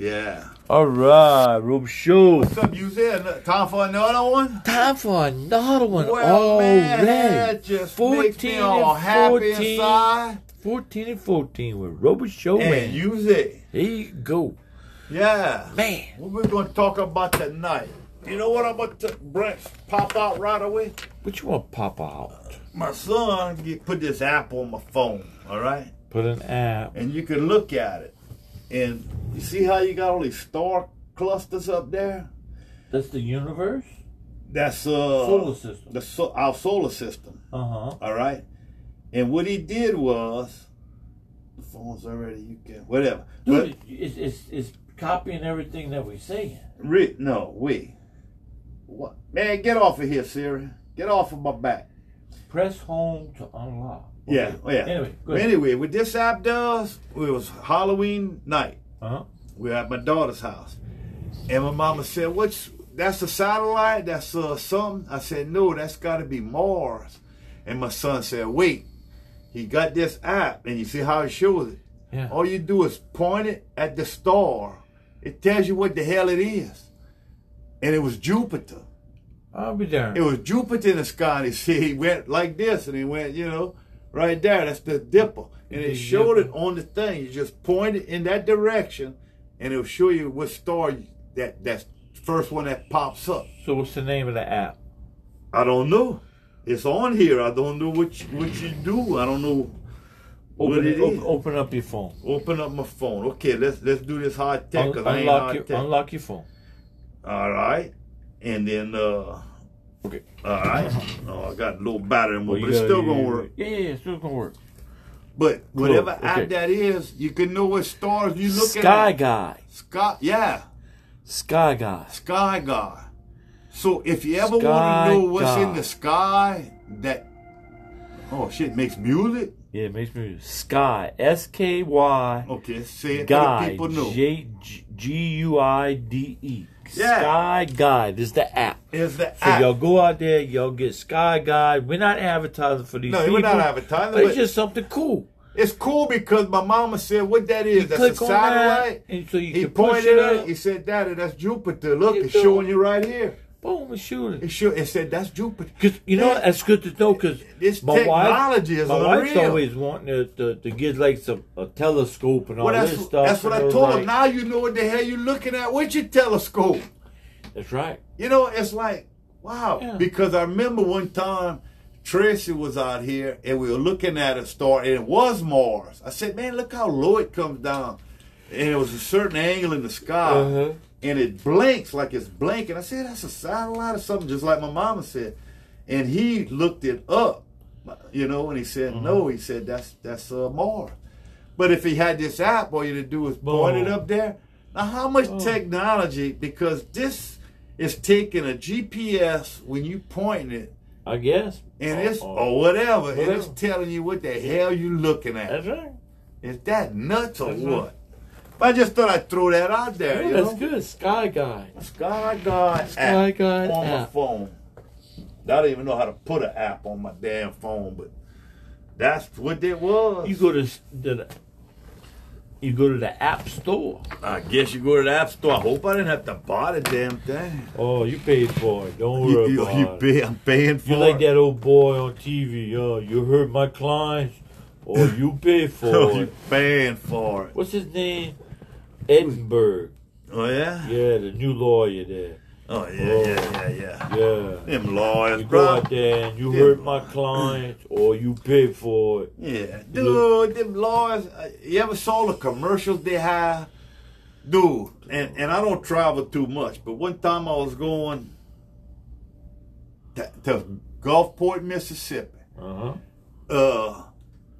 Yeah. All right, Rob Show. What's up, you said? Time for another one? Time for another one. Well, man, Already. that just 14 makes me all happy 14. inside. 14 and 14 with Robert Show, And man. you say, Here you go. yeah. Man. What we're going to talk about tonight. You know what I'm about to bring, pop out right away? What you want to pop out? My son get, put this app on my phone, all right? Put an app. And you can look at it. And you see how you got all these star clusters up there? That's the universe? That's uh, Solar system. the so, our solar system. Uh huh. All right. And what he did was, the phone's already, you can, whatever. Dude, it's, it's, it's copying everything that saying. Rick, no, we. What? Man, get off of here, Siri. Get off of my back. Press home to unlock. Yeah, oh, yeah. Anyway, anyway, what this app does, it was Halloween night. Uh huh. We were at my daughter's house. And my mama said, What's that's a satellite? That's uh, something? I said, No, that's got to be Mars. And my son said, Wait. He got this app, and you see how it shows it. Yeah. All you do is point it at the star. It tells you what the hell it is. And it was Jupiter. I'll be darned. It was Jupiter in the sky. And he said he went like this, and he went, you know, right there. That's the dipper. And it showed it on the thing. You just point it in that direction, and it'll show you what star that that's first one that pops up. so, what's the name of the app? I don't know. It's on here. I don't know what you, what you do. I don't know what Open, it op- is. open up your phone. Open up my phone. Okay, let's let's do this high tech. Un- 'cause I ain't unlock, your, tech. unlock your phone. All right, and then uh, Okay. all right. Uh-huh. Oh, I got a little battery Well, but it's gotta- still gonna work. Yeah, yeah, yeah, it's still gonna work. But whatever okay. app that is, you can know what stars you looking Sky at. Sky guy. Sky, yeah, Sky Guy. Sky God. So if you ever want to know what's in the sky, that oh shit makes music. Yeah, it makes me Sky. S K Y. Okay, say it Guy. people know. J G U I D E. Yeah. Sky Guide. Is the app. Is the So app? y'all go out there, y'all get Sky Guide. We're not advertising for these No, people. we're not advertising, But it's just something cool. It's cool because my mama said what that is. You that's a on that, satellite. and so you he can push pointed it up. He said, "Daddy, that's Jupiter. Look, it's showing you right here." Boom, and shoot it. Show, It said that's Jupiter. Cause you know Man, that's good to know. Cause This my wife, technology is my wife's always wanting to, to, to get like some a telescope and all Well, this stuff. that's what I told like, him. Now you know what the hell you're looking at with your telescope. That's right. You know, it's like, wow. Yeah. Because I remember one time Tracy was out here and we were looking at a star and it was Mars. I said, man, look how low it comes down. And it was a certain angle in the sky. Uh-huh. And it blinks like it's blinking. I said, that's a satellite or something, just like my mama said. And he looked it up, you know, and he said, Mm-hmm. no. He said, that's that's uh, Mars. But if he had this app, all you had to do is point it up there. Now, how much technology? Because this is taking a GPS when you point it, I guess. and Oh, it's oh. or whatever, and it's telling you what the hell you looking at. That's right. Is that nuts or That's what? right. But I just thought I'd throw that out there. Yeah, you that's know? good. Sky Guy. Sky Guy Sky app Guide on my phone. I don't even know how to put an app on my damn phone, but that's what it was. You go to the you go to the app store. I guess you go to the app store. I hope I didn't have to buy the damn thing. Oh, you paid for it. Don't worry you, about you it. pay, I'm paying for it. You like that old boy on TV? Oh, you hurt my clients, or you pay for Oh, you it. paying for it. What's his name? Edinburgh. Oh yeah. Yeah, the new lawyer there. Oh yeah, Oh. yeah, yeah, yeah. Yeah. Them lawyers, You go out there and you Yeah. hurt my client or you pay for it. Yeah, You look- dude, them lawyers. uh, You ever saw the commercials they have? Dude, and, and I don't travel too much, but one time I was going to, to Gulfport, Mississippi, Uh huh. uh,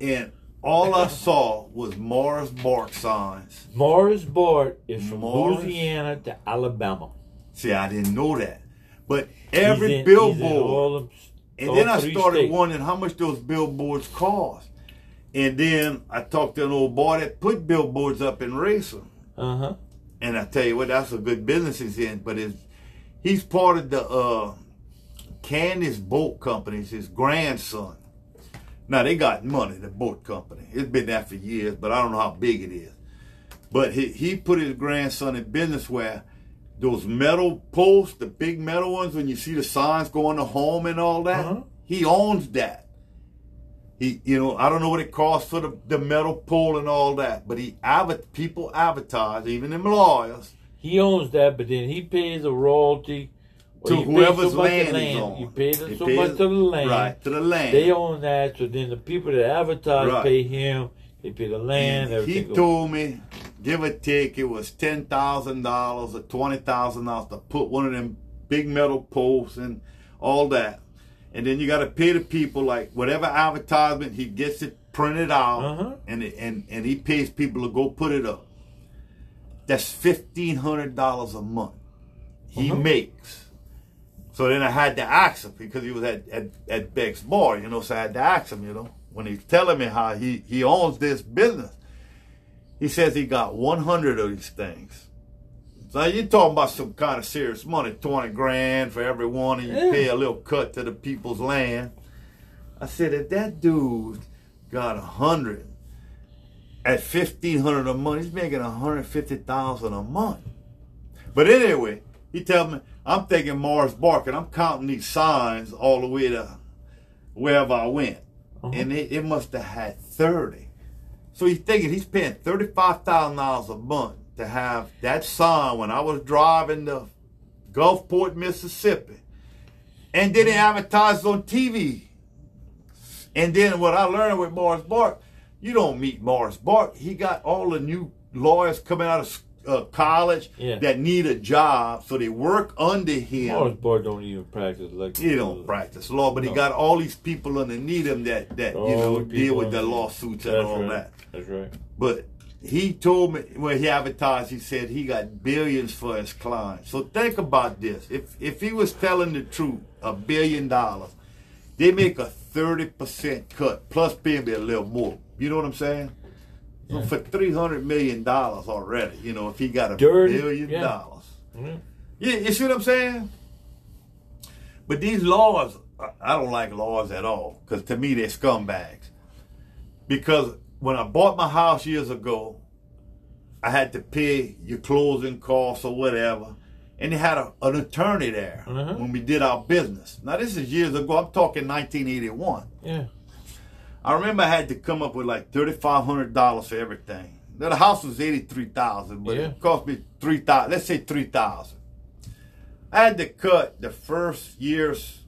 and all I saw was Morris Bart signs. Morris Bart is from Morris? Louisiana to Alabama. See, I didn't know that, but every in- billboard. all And then I started states. wondering how much those billboards cost. And then I talked to an old boy that put billboards up in Racer. Uh huh. And I tell you what, that's a good business he's in. But it's, he's part of the uh, Candace Boat Company. It's his grandson. Now, they got money, the boat company. It's been there for years, but I don't know how big it is. But he, he put his grandson in business where those metal posts, the big metal ones, when you see the signs going to home and all that, Uh-huh. he owns that. He, you know, I don't know what it costs for the, the metal pole and all that, but he people advertise, even them lawyers, He owns that, but then he pays a royalty to he pays whoever's so land, of is on. He pays He so much to the land. Right, to the land. They own that, so then the people that advertise Right. pay him. They pay the land. he told me, give or take, it was ten thousand dollars or twenty thousand dollars to put one of them big metal posts and all that. And then you got to pay the people like whatever advertisement he gets it printed out, Uh-huh. and it, and and he pays people to go put it up. That's fifteen hundred dollars a month he Uh-huh. makes. So then I had to ask him because he was at, at, at Beck's bar, you know, so I had to ask him, you know, when he's telling me how he, he owns this business. He says he got 100 of these things. So you're talking about some kind of serious money, 20 grand for every one, and you Yeah. pay a little cut to the people's land. I said, if that dude got a 100 at 1500 a month, he's making 150000 a month. But anyway, he tell me, I'm thinking Morris Barker, I'm counting these signs all the way to wherever I went. Uh-huh. And it, it must have had 30. So he's thinking he's paying $35,000 a month to have that sign when I was driving to Gulfport, Mississippi. And then he advertised on TV. And then what I learned with Morris Bart, you don't meet Morris Bart. He got all the new lawyers coming out of uh, college Yeah. that need a job, so they work under him. Morris Bart don't even practice like He don't practice law, but he got all these people underneath him that that you know deal with the lawsuits and all right. that. That's right. But he told me when he advertised, he said he got billions for his clients. So think about this: if if he was telling the truth, a billion dollars, they make a thirty percent cut plus maybe a little more. You know what I'm saying? Yeah. for three hundred million dollars already, you know, if he got a Dirty, billion yeah. dollars. Mhm. Yeah, you see what I'm saying? But these laws, I- don't like laws at all because to me they're scumbags. Because when I bought my house years ago, I had to pay your closing costs or whatever, and they had a, an attorney there Mhm. when we did our business. Now this is years ago. I'm talking 1981. Yeah. I remember I had to come up with like thirty five hundred dollars for everything. Now the house was eighty three thousand, but Yeah. it cost me three thousand. Let's say three thousand. I had to cut the first year's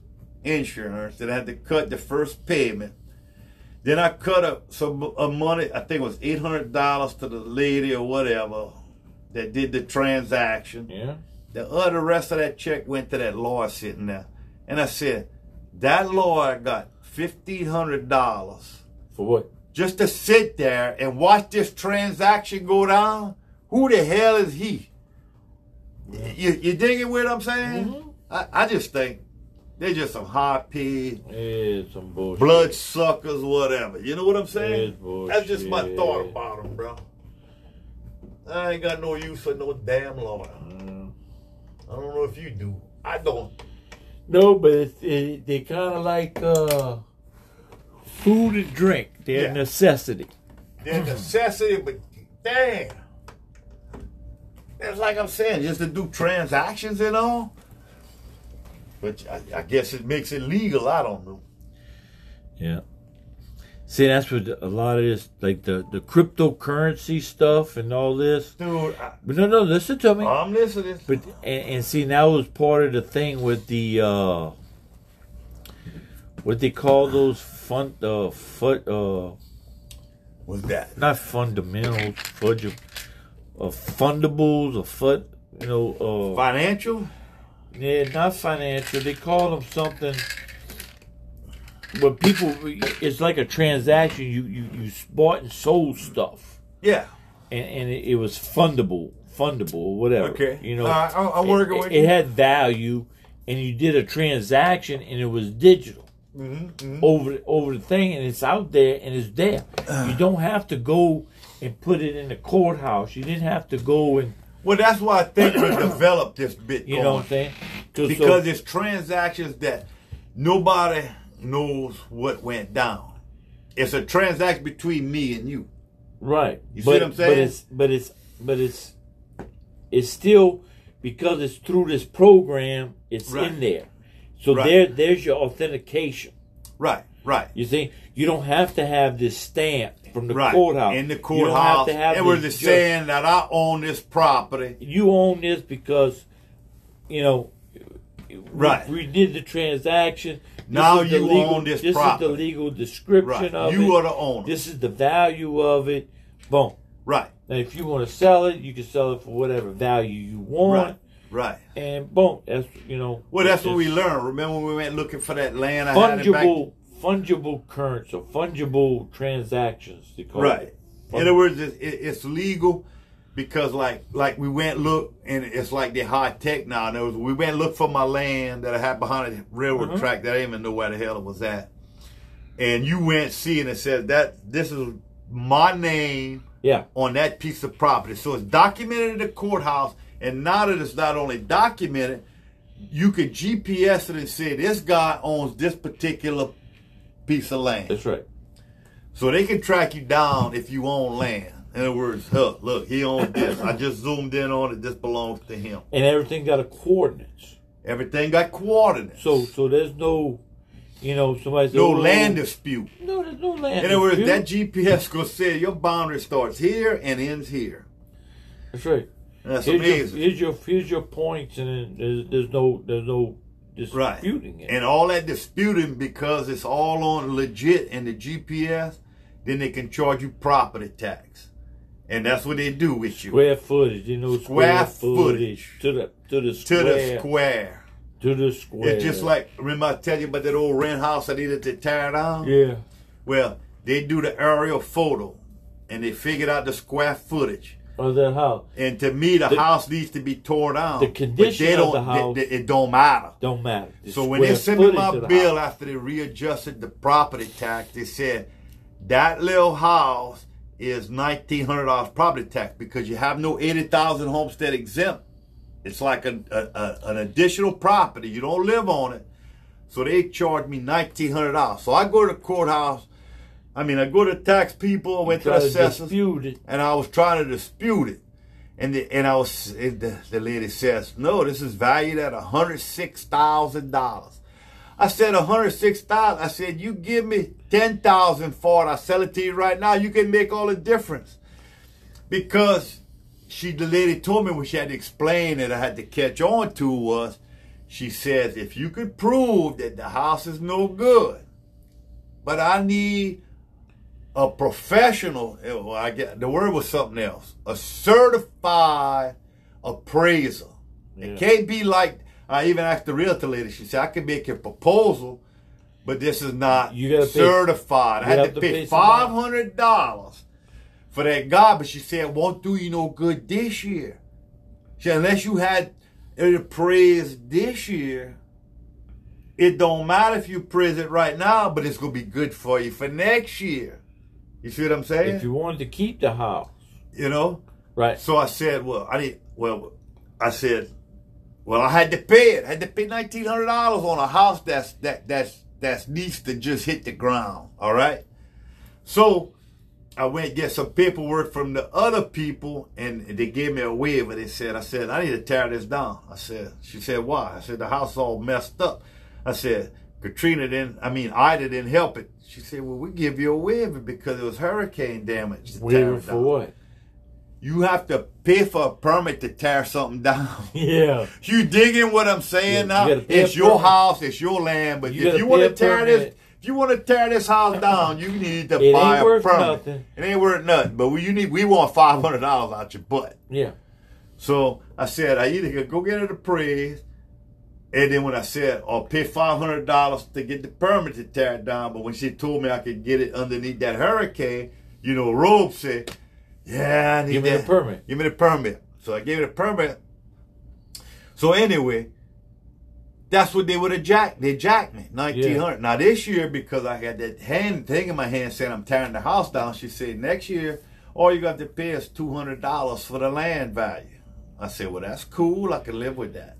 insurance, and I had to cut the first payment. Then I cut a, some a money. I think it was eight hundred dollars to the lady or whatever that did the transaction. Yeah. The other rest of that check went to that lawyer sitting there. And I said, that lawyer got fifteen hundred dollars For what? just to sit there and watch this transaction go down. Who the hell is he? You, you digging what I'm saying? Mhm. I, I just think they're just some high paid It's some bullshit. blood suckers, whatever. You know what I'm saying? That's just my thought about them, bro. I ain't got no use for no damn lawyer. Mm. I don't know if you do. I don't. No, but it's, it, they kind of like uh, food and drink. They're Yeah. a necessity. They're necessity, but damn. It's like I'm saying, just to do transactions and all. But I, I guess it makes it legal. I don't know. Yeah. See, that's what a lot of this, like the, the cryptocurrency stuff and all this. Dude, I, But no, no, listen to me. I'm listening. But and, and see, that was part of the thing with the uh, what they call those fun uh foot uh What's that? not fundamentals fudge uh, fundables or foot you know uh Financial? yeah not financial they call them something. But people, it's like a transaction. You you you bought and sold stuff, Yeah. and and it, it was fundable, fundable or whatever. Okay. you know, right, I'm- I'm working it, with it, you. had value, and you did a transaction, and it was digital Mm-hmm, over over the thing, and it's out there, and it's there. you don't have to go and put it in the courthouse. You didn't have to go and Well, that's why I think we developed this Bitcoin. you know what I'm saying? 'Cause so- because it's transactions that nobody knows what went down. It's a transaction between me and you. right, You see but, what I'm saying? But it's but it's but it's it's still because it's through this program. It's Right. in there, so Right. there there's your authentication. Right, right. You see, you don't have to have this stamp from the right. courthouse In the You have courthouse. to have It was the saying that I own this property. you own this because you know Right. we, we did the transaction Now you legal, own this this property. is the legal description Right. of You it are the owner. this is the value of it boom right, now if you want to sell it you can sell it for whatever value you want right, right. and boom that's you know Well, that's what we learned. Remember when we went looking for that land? I had it back- fungible fungible currency or fungible transactions they call Right. it. In other words, it, it, it's legal because, like, like we went look, and it's like they're high tech now. Words, we went look for my land that I had behind the railroad Mhm. track that I didn't even know where the hell it was at. And you went see, and it said that this is my name yeah on that piece of property. So it's documented in the courthouse, and now that it's not only documented, you could GPS it and say this guy owns this particular piece of land. that's right So they can track you down if you own land. In other words, huh, look, he owns this. I just zoomed in on it. This belongs to him. and everything got a coordinates Everything got coordinates. so so there's no you know somebody no "Oh, land dispute. No, there's no land. In other words, that GPS gonna say your boundary starts here and ends here. That's right. That's Here's your, amazing. here's your here's your points, and there's, there's no there's no Right. disputing it. And all that disputing because it's all on legit in the GPS, then they can charge you property tax. And that's what they do with you. square footage, you know, Square square, footage to the to the square. To the square. to the square. It's just like remember I tell you about that old rent house I needed to tear down? yeah, Well, they do the aerial photo and they figured out the square footage. of that house And to me, the, The- house needs to be torn down. the condition they of don't, the house- they- they- it don't matter. don't matter. The So when they sent me my bill after they readjusted the property tax, they said that little house is nineteen hundred dollars property tax because you have no eighty thousand homestead exempt. It's like a, a, a- an additional property. You don't live on it. So they charge me nineteen hundred dollars. So I go to the courthouse. I mean, I go to tax people. I went to the assessors and I was trying to dispute it. And the, and I was the, the lady says, "No, this is valued at hundred six thousand dollars." I said, hundred six thousand. I said, "You give me ten thousand for it. I sell it to you right now. You can make all the difference." Because she, the lady told me when she had to explain that I had to catch on to was, she says, if you could prove that the house is no good, but I need a professional, eh, I get the word was something else, a certified appraiser. Yeah. It can't be like I even asked the realtor lady. She said I can make a proposal, but this is not You gotta pay- certified. I had to to pay pay five hundred dollars for that guy, but she said it won't do you no good this year. She said, unless you had it appraised this year, it don't matter if you appraise it right now, but it's gonna be good for you for next year. You see what I'm saying? If you wanted to keep the house, you know. right? So I said, well, I didn't. Well, I said, well, I had to pay it. I had to pay nineteen hundred dollars on a house that's that that's that's needs to just hit the ground. All right. So I went and get some paperwork from the other people, and they gave me a waiver. They said, I said, I need to tear this down. I said, she said, why? I said, the house all messed up. I said, Katrina didn't. I mean, Ida didn't help it. She said, well, we give you a waiver because it was hurricane damage. Waiver for what? You have to pay for a permit to tear something down. Yeah. You digging what I'm saying Yeah, now? a It's your permit. house, it's your land. But You if you want to tear this, if you want to tear this house down, you need to It buy ain't a worth permit. nothing. It ain't worth nothing. But we, you need, we want five hundred dollars out your butt. Yeah. So I said I either could go get it appraised, and then when I said or pay five hundred dollars to get the permit to tear it down, but when she told me I could get it underneath that hurricane, you know, Robe said, "Yeah, I need Give me the that. permit. Give me the permit." So I gave it a permit. So anyway, that's what they would have jacked. They jacked me nineteen hundred. Now this year, because I had that hand thing in my hand saying I'm tearing the house down, she said next year all you got to pay is two hundred dollars for the land value. I said, well, that's cool. I can live with that.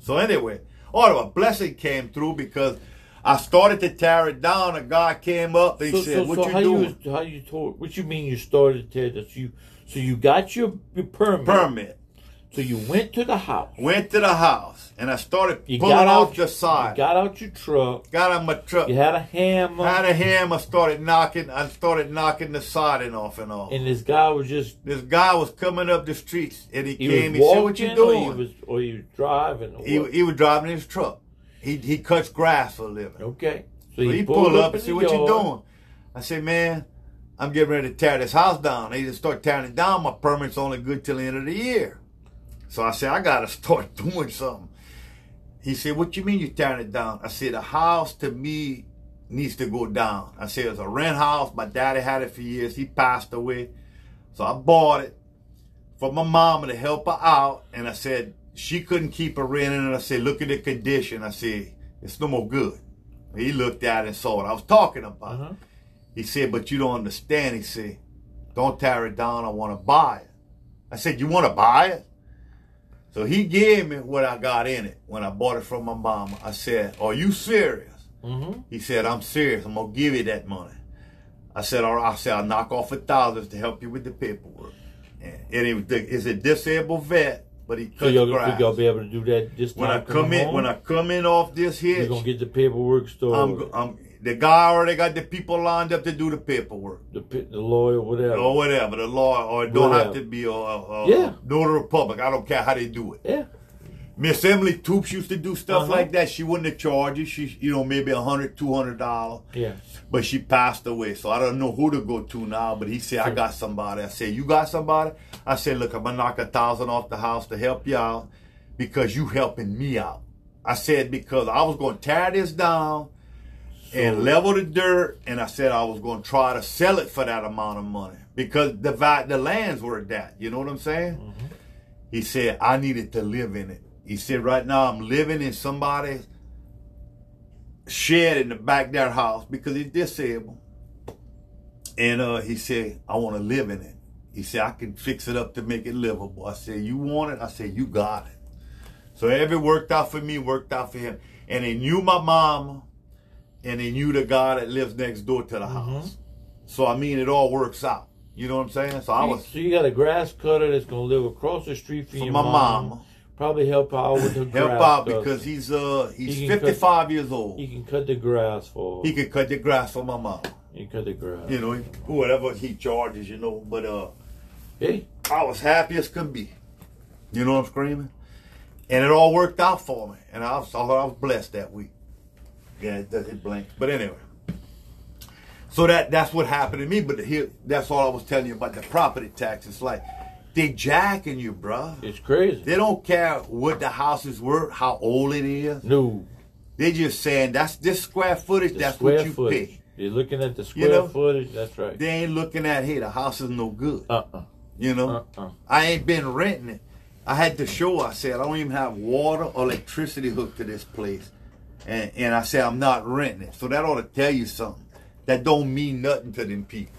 So anyway, all of a blessing came through because I started to tear it down. A guy came up. They So, said, so, "What so you how doing?" you how you told? What you mean you started to tear that? You So you got your, your permit. permit. So you went to the house. Went to the house and I started You pulling got off out. the side. You got out your truck. got on my truck. You had a hammer. Had a hammer, started knocking. I started knocking the siding off and off. and this guy was just this guy was coming up the streets and he, he came. was He said, "What you or doing?" he was or he was driving. Or he, he was driving his truck. He he cuts grass for a living. okay. So, So he, he pulled, pulled up and see "What you doing?" I said, "Man, I'm getting ready to tear this house down. They just start tearing it down. My permit's only good till the end of the year." So I said, "I gotta start doing something." He said, "What you mean you tearing it down?" I said, "The house to me needs to go down." I said, "It's a rent house. My daddy had it for years. He passed away, so I bought it for my mama to help her out." And I said she couldn't keep her renting, and I said, "Look at the condition." I said, "It's no more good." He looked at it and saw what I was talking about. Uh-huh. He said, but you don't understand. He said, don't tear it down. I want to buy it. I said, you want to buy it? So he gave me what I got in it when I bought it from my mama. I said, are you serious? Mm-hmm. He said, I'm serious. I'm going to give you that money. I said, all right. I said, I'll knock off a thousand to help you with the paperwork. And it was, it's a disabled vet, but he So y'all, y'all be able to do that just when I come in, home? when I come in off this here, you're gonna get the paperwork stored. I'm, I'm, the guy already got the people lined up to do the paperwork the the lawyer, whatever. or whatever. The lawyer, or it don't Whatever. have to be a, a, a Yeah. notary public. I don't care how they do it. Yeah. Miss Emily Toops used to do stuff Uh-huh. like that. She wouldn't have charged you. She, you know, maybe a hundred, two hundred dollars. Yeah. But she passed away, so I don't know who to go to now. But he said, "I got somebody." I said, "You got somebody?" I said, "Look, I'm gonna knock a thousand off the house to help you out because you helping me out." I said because I was gonna tear this down and level the dirt, and I said I was gonna try to sell it for that amount of money because the the lands were that. You know what I'm saying? He said I needed to live in it. He said right now I'm living in somebody's shed in the back of their house because he's disabled. And uh, he said, I want to live in it. He said, I can fix it up to make it livable. I said, you want it? I said, you got it. So every worked out for me, worked out for him. And he knew my mama, and he knew the guy that lives next door to the house. So I mean, it all works out. You know what I'm saying? So I was so you got a grass cutter that's gonna live across the street from for your my mom. mama. Probably help out with the Help grass out cutter. because he's uh he's He can cut- 55 years old. he can cut the grass for. He can cut the grass for my mama. he can cut the grass. You know, whatever he charges, you know. But uh Hey, I was happy as could be. You know what I'm screaming? And it all worked out for me. And I was, I thought I was blessed that week. Yeah, it, it. But anyway. So that that's what happened to me. But here, that's all I was telling you about the property tax. It's like they jacking you, bruh. it's crazy. They don't care what the house is worth, how old it is. No, They just saying that's this square footage. the that's square what you footage. pay. You're looking at the square you know? footage. That's right. They ain't looking at hey, the house is no good. Uh uh You know. uh uh. I ain't been renting it. I had to show. I said I don't even have water or electricity hooked to this place, and and I said I'm not renting it. So that ought to tell you something. That don't mean nothing to them people.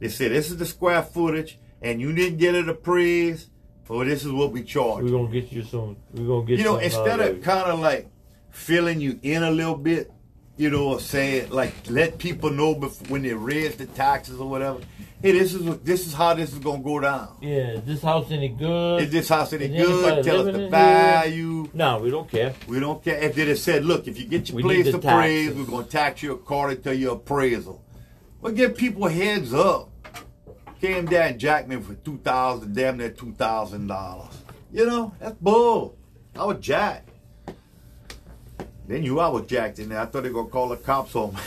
They said this is the square footage, and you didn't get it appraised. Or this is what we charge. We're gonna get you some. We're gonna get You know, instead of kind of like filling you in a little bit, you know, saying like let people know before, when they raise the taxes or whatever. Hey, this is this is how this is gonna go down. Yeah, is this house any good? Is this house any Is good? Tell us the in here? value. no, we don't care. We don't care. If they said, look, if you get your We place appraised, we're going to tax you according to your appraisal. But give people heads up. Came down and jacked me for 2000 damn near $2,000. You know, that's bull. I was jacked. They knew I was jacked in there. I thought they were going to call the cops on me.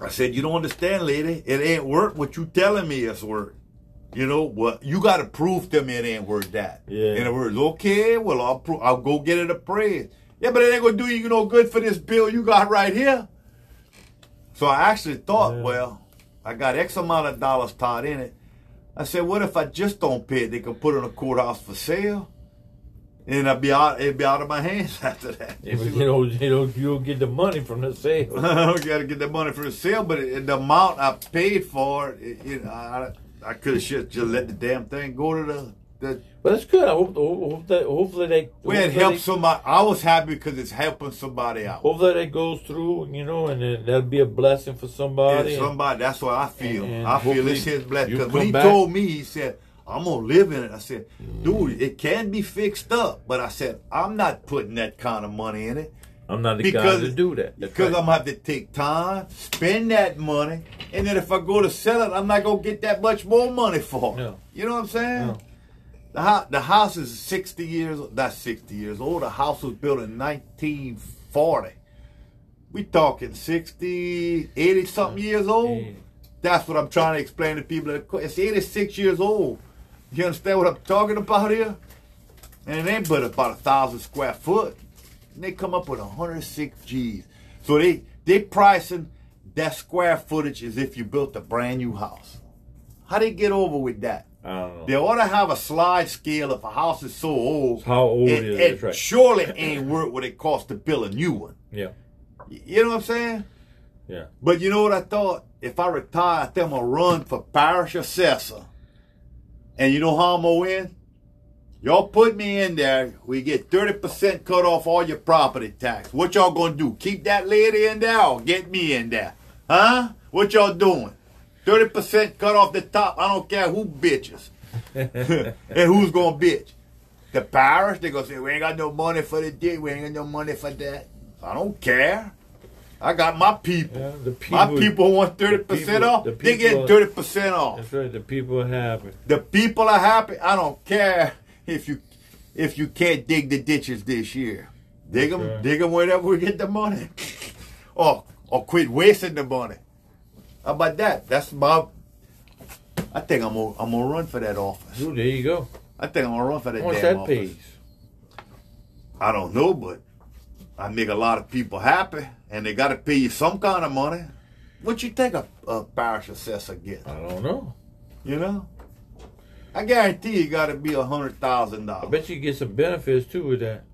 I said, you don't understand, lady. It ain't worth what you telling me it's worth. You know what? You got to prove to me it ain't worth that. Yeah. In other words, okay, well I'll pro- I'll go get it appraised. Yeah, but it ain't gonna do you no good for this bill you got right here. So I actually thought, Yeah. well, I got X amount of dollars tied in it. I said, what if I just don't pay it? They can put it in a courthouse for sale, and I'd be out. It'd be out of my hands after that. But you know, you know, you'll get the money from the sale. I got to get the money from the sale, but it, the amount I paid for, it, you know, I, I could have just, just let the damn thing go to the The, But that's good. I hope, hope, that hopefully they well, it helps somebody. I was happy because it's helping somebody out. Hopefully that goes through, you know, and then that'll be a blessing for somebody. Yeah, somebody. That's what I feel. and I feel it's his blessing. Because when he back- told me, he said, "I'm gonna live in it." I said, "Dude, it can be fixed up," but I said, "I'm not putting that kind of money in it I'm not the because guy to do that. That's because right. I'm gonna have to take time, spend that money, and then if I go to sell it, I'm not gonna get that much more money for it. No. You know what I'm saying?" No. The house, the house is 60 years, that's 60 years old. The house was built in 1940. We talking 60, 80 something years old. Yeah. That's what I'm trying to explain to people. It's 86 years old. You understand what I'm talking about here? And it ain't but about a thousand square foot. And they come up with 106 G's. So they they pricing that square footage as if you built a brand new house. How they get over with that? I don't know. They ought to have a slide scale if a house is so old. How old it, is it? it right. surely ain't worth what it costs to build a new one. Yeah. You know what I'm saying? Yeah. But you know what I thought? If I retire, I think I'm gonna run for parish assessor. And you know how I'm gonna win? Y'all put me in there, we get 30% cut off all your property tax. What y'all gonna do? Keep that lady in there or get me in there? Huh? What y'all doing? 30% cut off the top. I don't care who bitches. and who's gonna bitch? The parish, they're gonna say, we ain't got no money for the dick, we ain't got no money for that. I don't care. I got my people. Yeah, the My people- people want 30% the people- off. the they get 30% off. That's right. The people are happy. The people are happy. I don't care if you if you can't dig the ditches this year. Dig them, right. dig them wherever we get the money. or or quit wasting the money. How about that? That's my. I think I'm gonna I'm gonna run for that office. Ooh, there you go. I think I'm gonna run for that much damn that office. pays? I don't know, but I make a lot of people happy, and they got to pay you some kind of money. What you think a, a parish assessor get? I don't know. You know, I guarantee you got to be a hundred thousand dollars. I bet you get some benefits too with that.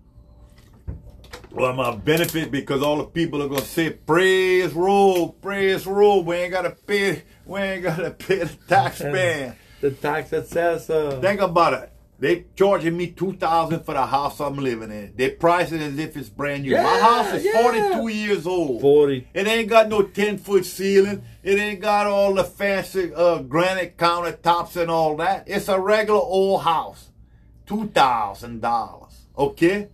Well, i'm a benefit because all the people are gonna say, "Praise roll, praise roll." We ain't gotta pay. We ain't gotta pay the tax man. The tax assessor. Think about it. They charging me two thousand for the house I'm living in. They price it as if it's brand new. My house is yeah. forty two years old. Forty. It ain't got no ten foot ceiling. It ain't got all the fancy uh, granite countertops and all that. It's a regular old house. Two thousand dollars. Okay?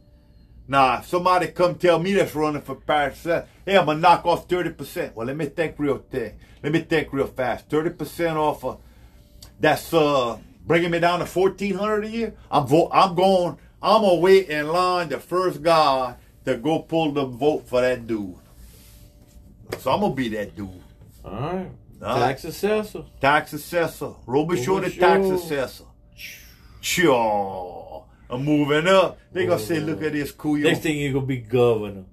If somebody come tell me that's running for parish assessor, hey, I'm gonna knock off thirty percent. Well, let me think real thick. Let me think real fast. Thirty percent off of that's uh bringing me down to fourteen hundred a year. I'm vo- I'm going. I'm gonna wait in line the first guy to go pull the vote for that dude. So I'm gonna be that dude. All right. All tax assessor. Tax assessor. Robichaud the tax assessor. Sure. I'm moving up. They gonna say, look at this cool. Next thing you're gonna be governor.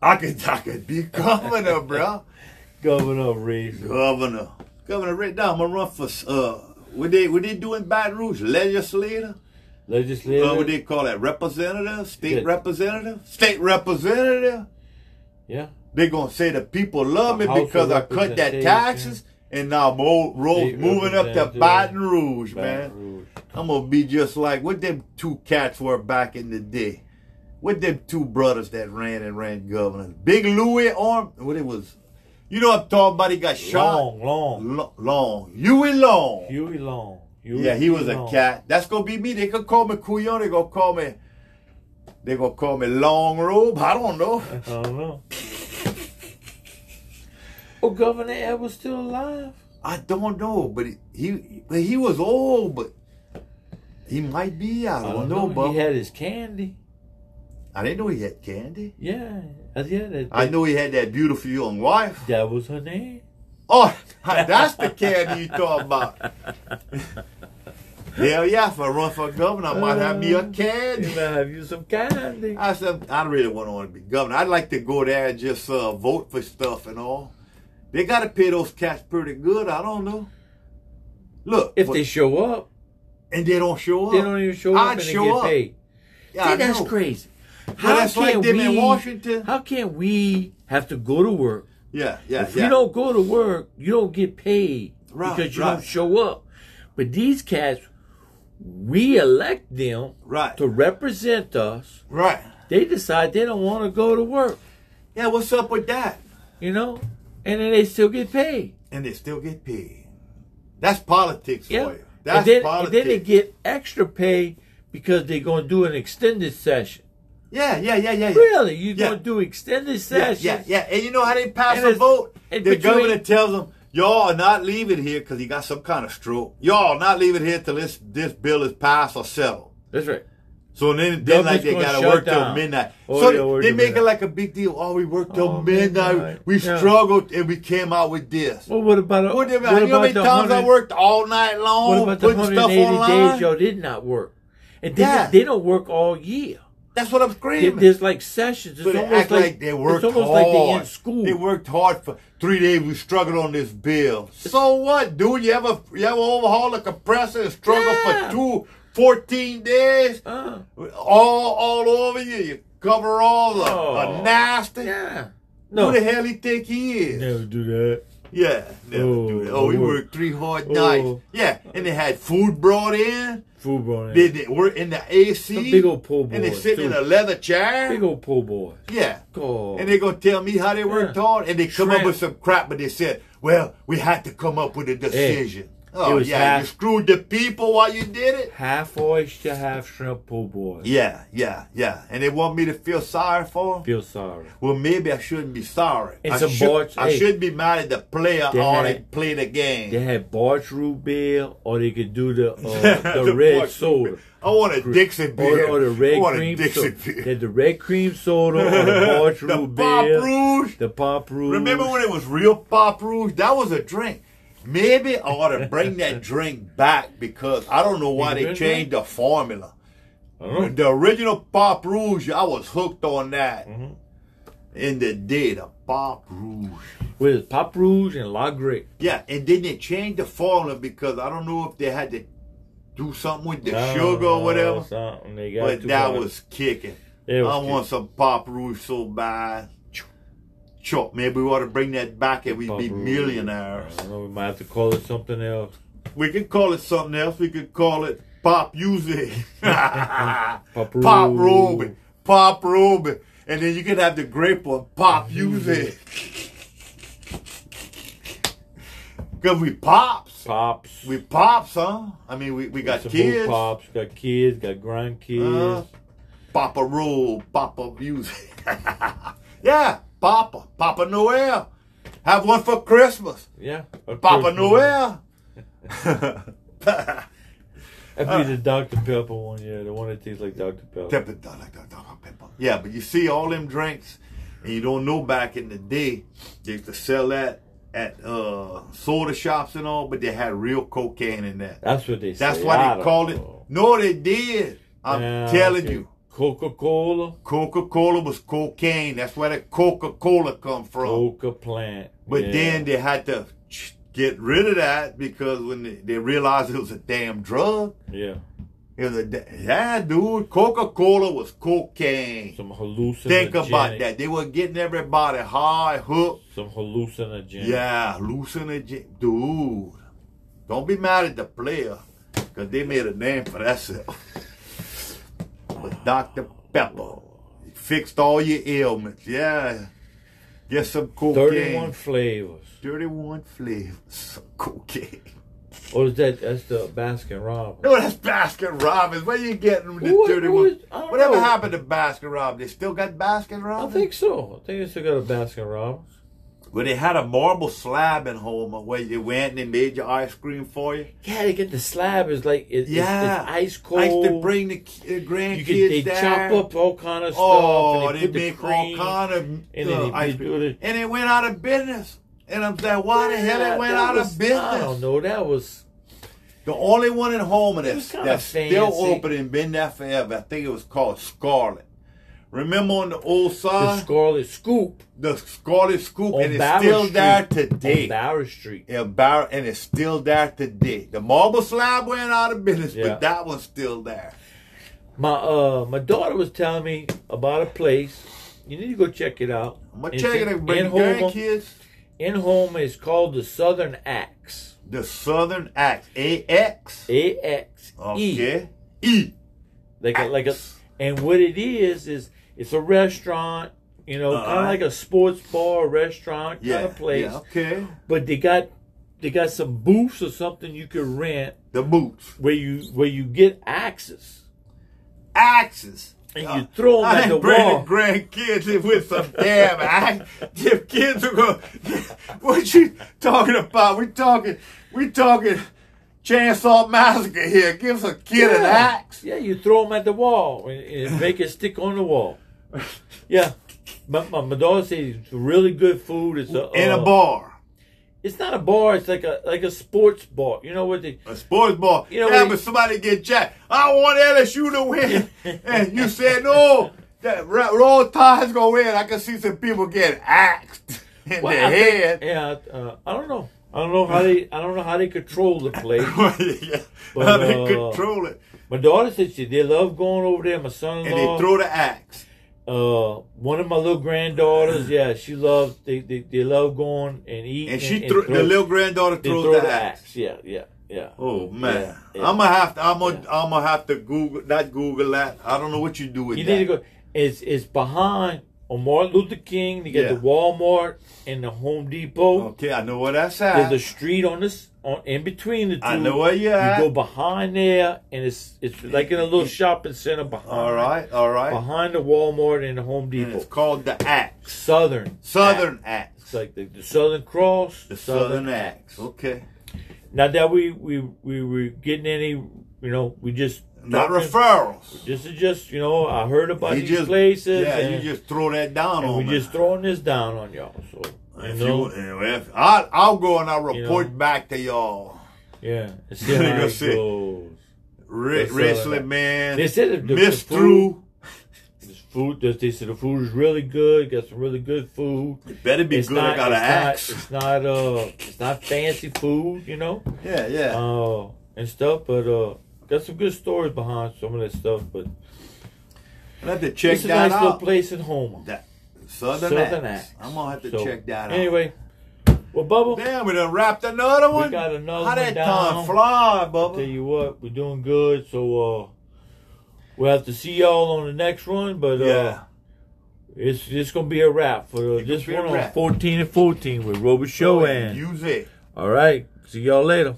I could I could be governor, bro. Governor race. Governor. Governor right now, I'm gonna run for uh what they what they do in Baton Rouge? Legislator? Legislator. Uh, what they call that? Representative? State representative? State representative? yeah. They gonna say the people love me because I cut that taxes and now mo- ro- State moving up to. Baton Rouge, Baton man. Rouge. I'm gonna be just like what them two cats were back in the day. What them two brothers that ran and ran governors. Big Louis Arm what it was. You know what I'm talking about? He got shot. Long, long. Lo- long. Huey Long. Huey Long. Huey yeah, he was a Long. cat. That's gonna be me. They could call me Couillon. They gonna call me. They gonna call me Long Robe. I don't know. I don't know. oh, Governor Ed was still alive? I don't know, but he he, but he was old, but he might be. I don't, know, but He had his candy. I didn't know he had candy. Yeah. Uh, yeah that, I know he had that beautiful young wife. that was her name. Oh, that's the candy you talking about. Hell yeah, if I run for governor, I might have me a candy. You might have you some candy. I said, I really want to be governor. I'd like to go there and just uh, vote for stuff and all. They got to pay those cats pretty good. I don't know. Look, If but- they show up, and they don't show up, they don't even show up I'd and they show get up. paid. Yeah, See, I that's crazy. How that's like them in Washington. How can we have to go to work? Yeah, yeah, if yeah. you don't go to work, you don't get paid Right, because you right. don't show up. But these cats we elect them Right. to represent us. Right. They decide they don't want to go to work, Yeah, what's up with that? you know, and then they still get paid. And they still get paid. That's politics Yeah. for you. That's and, then, and then they get extra pay because they're going to do an extended session. yeah, yeah, yeah, yeah, yeah. Really? You're Yeah. going to do extended Yeah, sessions? yeah, yeah. And you know how they pass And a vote? The between- governor tells them, y'all are not leaving here because he got some kind of stroke. Y'all not leaving here till this, this bill is passed or settled. That's right. So then, then like they gotta work till midnight. Oh, so yeah, they make it like a big deal. Oh, we worked till Oh, midnight. midnight. We Yeah. struggled and we came out with this. Well, what about, What, what you know how many times I worked all night long What about the putting stuff 180 online? days y'all did not work? And they, Yeah. they don't work all year. That's what I'm screaming. There's like sessions. It's So they act like, they worked It's almost hard. like they in school. They worked hard for three days. We struggled on this bill. So what, dude? You ever you ever overhaul a compressor and struggle Yeah. for two, 14 days? Uh, All all over you. You cover all the, Oh. the nasty. yeah. Who the hell he think he is? Never do that. Yeah, never do Oh, that. Oh, we oh. worked three hard Oh. nights. Yeah, and they had food brought in. Food brought in. They, they were in the AC. Some big old po' boy. And they sitting in a leather chair. Big old po' boys. yeah. Oh. And they're gonna tell me how they worked Yeah. hard, and they come up with some crap, but they said, "Well, we had to come up with a decision." Oh was yeah, half- you screwed the people while you did it. half oyster, half shrimp po' boys. Yeah, yeah, yeah, and they want me to feel sorry for them. Feel sorry. Well, maybe I shouldn't be sorry. And I, some should, boards- I hey. shouldn't be mad at the player They on had- it play the game. They had Barq's root beer, or they could do the uh, the, red Bush soda. beer. I want a Dixie Or, beer. or the red I red want a cream Dixie soda. beer. They had the red cream soda or the Barq's the Pop. Rouge. The Pop Rouge. Remember when it was real Pop Rouge? That was a drink. Maybe I ought to bring that drink back because I don't know why they changed the formula. Don't. The original Pop Rouge, I was hooked on that Mhm. in the day. The Pop Rouge. With Pop Rouge and La Grey. Yeah, and then they changed the formula because I don't know if they had to do something with the No, sugar or no, whatever. They got But that hard. was kicking. Was I want some Pop Rouge so bad. Maybe we ought to bring that back and we'd be millionaires. I don't know. We might have to call it something else. We could call it something else. We could call it pop music. Pop pop Ruby. Pop Ruby. And then you could have the grape one, pop music. Because we pops. Pops. We pops, huh? I mean, we, we got some kids. Pops. Got kids. Got grandkids. Uh, Papa Rule, Papa Music. yeah, Papa. Papa Noel. Have one for Christmas. yeah. Papa. Noel. I beat the Dr. Pepper one, yeah. The one that tastes like Dr. Pepper. Pepper, like Dr. Pepper. Yeah, but you see all them drinks, and you don't know back in the day, they used to sell that at uh, soda shops and all, but they had real cocaine in that. That's what they say. That's why I they called it. No, they did. I'm Yeah, telling okay. you. Coca Cola. Coca Cola was cocaine. That's where the Coca Cola come from. Coca plant. But yeah. then they had to get rid of that because when they, they realized it was a damn drug. Yeah. It was a yeah, dude. Coca Cola was cocaine. Some hallucinogenic. Think about that. They were getting everybody high, hooked. Some hallucinogenic. Yeah, hallucinogen. Dude, don't be mad at the player because they made a name for themselves. But Dr. Pepper fixed all your ailments. Yeah. Get some cocaine. 31 flavors. 31 flavors. Some cocaine. Or is that, that's the Baskin Robbins. No, that's Baskin Robbins. Where you getting with the What- 31? what is- Whatever know. happened to Baskin Robbins? They still got Baskin Robbins? I think so. I think they still got a Baskin Robbins. Well, they had a marble slab in Houma where you went and they made your ice cream for you. Yeah, they get the slab. It's like, it, Yeah. it's, it's ice cold. I used to bring the uh, you grandkids could, they there. chop up all kind of stuff. Oh, and they, they, the make all kind of and uh, they- ice cream. and it went out of business. And I'm saying, why the hell it went out was- of business? I don't know. That was The only one in Houma was that's, that's still open and been there forever, I think it was called Scarlet. Remember on the old the Scarlet Scoop the Scarlet Scoop, on and it's Bower still Street. there On today. Barrow Street. Yeah, Bar- and it's still there today. The marble slab went out of business, Yeah. but that one's still there. My uh, my daughter was telling me about a place. You need to go check it out. I'm gonna check it in- bring in the Houma. grandkids. in home is called the Southern Axe. The Southern Axe. A X. A X E. Okay. E. Like a, like a, and what it is is it's a restaurant. You know, kind of like a sports bar, restaurant Yeah. kind of place. Yeah. Okay. But they got they got some booths or something you could rent The booths where you where you get axes Axes. and Uh, you throw them I at the wall. grandkids with some damn axe. Them kids are going. What you talking about? We talking. We talking. Chainsaw massacre here. Give a kid an axe. Yeah, you throw them at the wall and, and make it stick on the wall. Yeah, but my, my daughter says it's really good food. It's a In a uh, bar. It's not a bar. It's like a like a sports bar. You know what they? A sports bar. You know yeah, but somebody get jacked. I want LSU to win. and you said no. That Roll Tide's gonna win. I can see some people get axed in Well, their I think- head. yeah, uh, I don't know. I don't know how they. I don't know how they control the place. yeah. But, How they uh, control it. My daughter said she they love going over there. My son-in-law. And they throw the axe. Uh, one of my little granddaughters. Yeah, she loves. They they, they love going and eating. And she threw, the little granddaughter throws throw the, the axe. axe. Yeah, yeah, yeah. Oh man, Yeah, yeah. I'm gonna have to. I'm gonna. I'm gonna have to Google. Not Google that. I don't know what you do with that. You that. need to go. It's it's behind on Martin Luther King. You got Yeah. the Walmart and the Home Depot. Okay, I know where that's at. There's a street on this on in between the two. I know where you're You at. go behind there, and it's it's like in a little shopping center behind. all right, all right. Behind the Walmart and the Home And Depot. it's called the axe. Southern. Southern It's axe. like the, the Southern Cross. The Southern Ax. Okay. Not that we we we were getting any, you know, we just Not referrals. This is just, you know, I heard about You these just places. Yeah, and, you just throw that down and on we just throwing this down on y'all. So If know, you, if, I'll, I'll go and I'll You report know. back to y'all. yeah, it's You how it goes. Re- wrestling man. They said the, the Missed food, through. this food. They said the food is really good. Got some really good food. It better be It's good. not. I got an axe. not. It's not. Uh, it's not fancy food. You know. yeah, yeah. uh, and stuff. But uh, got some good stories behind some of that stuff. But I'll have to check it's a that nice little place at home. That Southern, Southern Ax. I'm gonna have to So, check that out. Anyway, well, Bubba, Damn, we done wrapped another one. We got another How one that down. time fly, I'll tell you what, we're doing good. So uh, we'll have to see y'all on the next one. But uh, Yeah. it's it's gonna be a wrap for uh, this gonna be a one on 14 and 14 with Robert Show and Use it. all right. See y'all later.